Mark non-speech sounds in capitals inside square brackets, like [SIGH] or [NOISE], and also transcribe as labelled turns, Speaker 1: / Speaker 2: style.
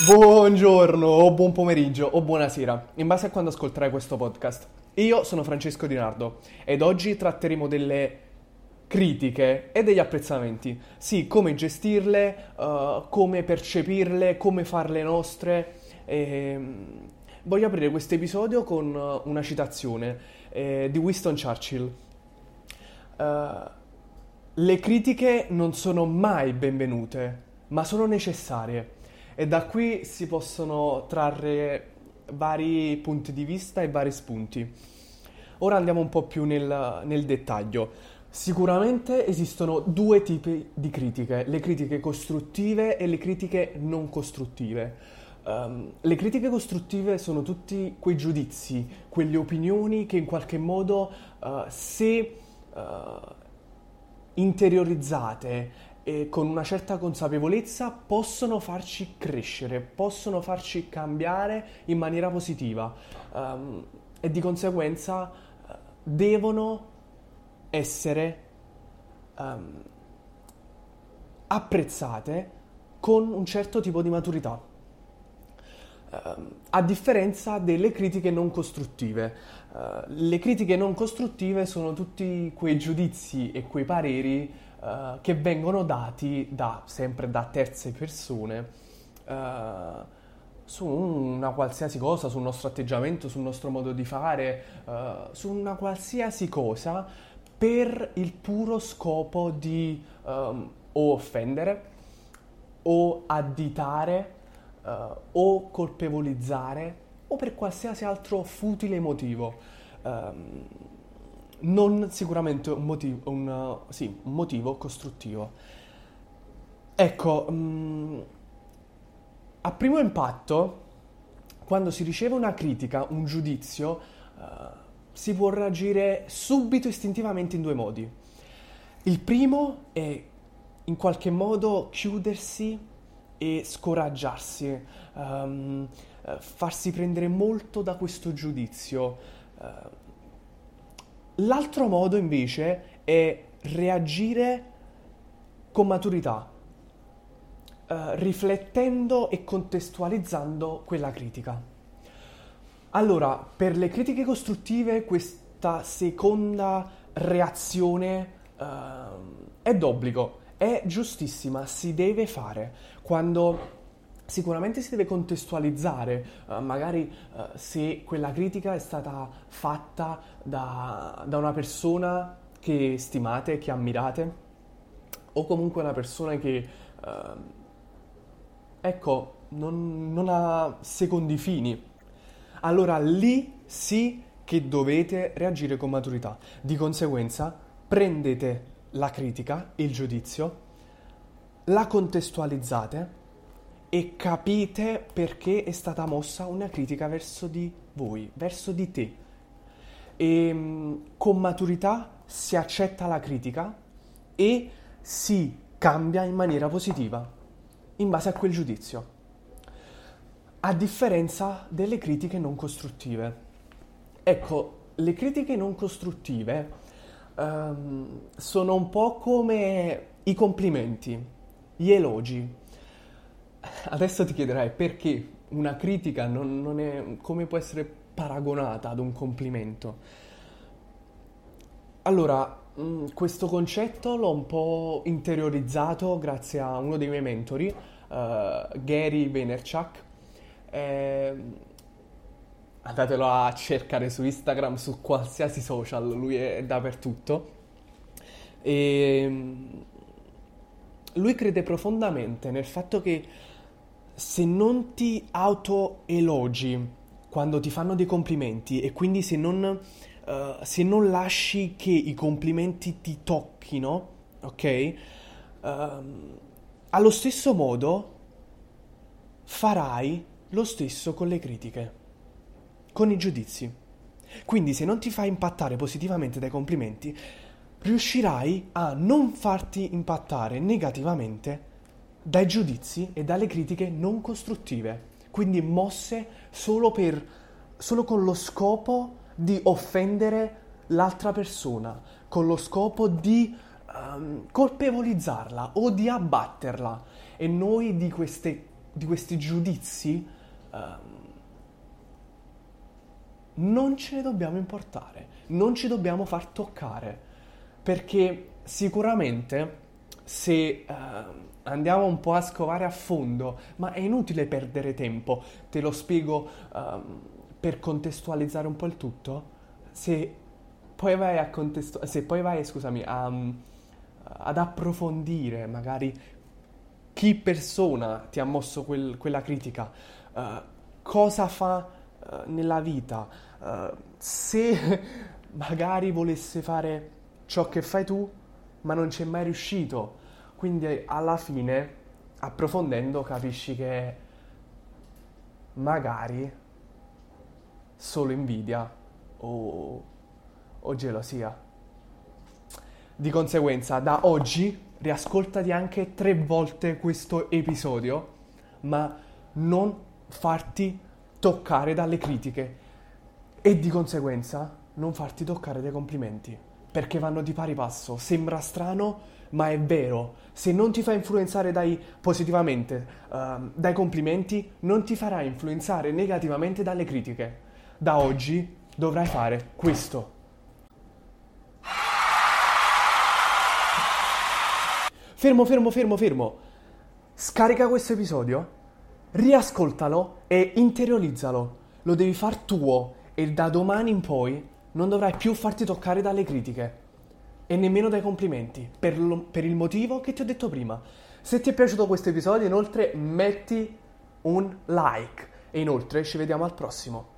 Speaker 1: Buongiorno, o buon pomeriggio, o buonasera, in base a quando ascolterai questo podcast. Io sono Francesco Di Nardo ed oggi tratteremo delle critiche e degli apprezzamenti. Sì, come gestirle, uh, come percepirle, come farle nostre. E... Ehm, voglio aprire questo episodio con una citazione eh, di Winston Churchill. Uh, le critiche non sono mai benvenute, ma sono necessarie e da qui si possono trarre vari punti di vista e vari spunti. Ora andiamo un po' più nel, nel dettaglio. Sicuramente esistono due tipi di critiche, le critiche costruttive e le critiche non costruttive. Um, le critiche costruttive sono tutti quei giudizi, quelle opinioni che in qualche modo, uh, se uh, interiorizzate e con una certa consapevolezza possono farci crescere, possono farci cambiare in maniera positiva um, e di conseguenza uh, devono essere um, apprezzate con un certo tipo di maturità. Uh, a differenza delle critiche non costruttive. Uh, le critiche non costruttive sono tutti quei giudizi e quei pareri uh, che vengono dati da, sempre da terze persone uh, su una qualsiasi cosa, sul nostro atteggiamento, sul nostro modo di fare, uh, su una qualsiasi cosa per il puro scopo di um, o offendere o additare o colpevolizzare o per qualsiasi altro futile motivo. Um, non sicuramente un motivo, un, sì, un motivo costruttivo. Ecco, mh, mm, a primo impatto, quando si riceve una critica, un giudizio, uh, si può reagire subito istintivamente in due modi. Il primo è in qualche modo chiudersi e scoraggiarsi, um, farsi prendere molto da questo giudizio. Uh, L'altro modo invece è reagire con maturità, eh, riflettendo e contestualizzando quella critica. Allora, per le critiche costruttive questa seconda reazione eh, è d'obbligo, è giustissima, si deve fare. Quando Sicuramente si deve contestualizzare, uh, magari uh, se quella critica è stata fatta da, da, una persona che stimate, che ammirate, o comunque una persona che, uh, ecco, non, non ha secondi fini. Allora lì sì che dovete reagire con maturità. Di conseguenza prendete la critica, il giudizio, la contestualizzate e capite perché è stata mossa una critica verso di voi, verso di te. E ehm, con maturità si accetta la critica e si cambia in maniera positiva in base a quel giudizio. A differenza delle critiche non costruttive. Ecco, le critiche non costruttive um, sono un po' come i complimenti, gli elogi adesso ti chiederai perché una critica non, non è, come può essere paragonata ad un complimento? Allora, mm, questo concetto l'ho un po' interiorizzato grazie a uno dei miei mentori, uh, Gary Vaynerchuk. Eh, andatelo a cercare su Instagram, su qualsiasi social, lui è dappertutto. E mm, lui crede profondamente nel fatto che se non ti autoelogi quando ti fanno dei complimenti e quindi se non, uh, se non lasci che i complimenti ti tocchino, ok? Uh, allo stesso modo farai lo stesso con le critiche, con i giudizi. Quindi se non ti fai impattare positivamente dai complimenti, riuscirai a non farti impattare negativamente dai giudizi e dalle critiche non costruttive, quindi mosse solo, per, solo con lo scopo di offendere l'altra persona, con lo scopo di um, colpevolizzarla o di abbatterla. E noi di queste di questi giudizi um, non ce ne dobbiamo importare, non ci dobbiamo far toccare, perché sicuramente se uh, andiamo un po' a scovare a fondo, ma è inutile perdere tempo, te lo spiego um, per contestualizzare un po' il tutto, se poi vai a contestu- se poi vai, scusami, a, um, ad approfondire magari chi persona ti ha mosso quel, quella critica, uh, cosa fa uh, nella vita, uh, se [LAUGHS] magari volesse fare ciò che fai tu, ma non ci è mai riuscito. Quindi alla fine, approfondendo, capisci che magari solo invidia o, o gelosia. Di conseguenza, da oggi riascoltati anche tre volte questo episodio, ma non farti toccare dalle critiche e di conseguenza non farti toccare dai complimenti, perché vanno di pari passo. Sembra strano, ma è vero. Se non ti fa influenzare dai, positivamente uh, dai complimenti, non ti farà influenzare negativamente dalle critiche. Da oggi dovrai fare questo. Fermo, fermo, fermo, fermo. Scarica questo episodio, riascoltalo e interiorizzalo. Lo devi far tuo e da domani in poi non dovrai più farti toccare dalle critiche e nemmeno dai complimenti, per, lo, per il motivo che ti ho detto prima. Se ti è piaciuto questo episodio, inoltre metti un like e inoltre ci vediamo al prossimo.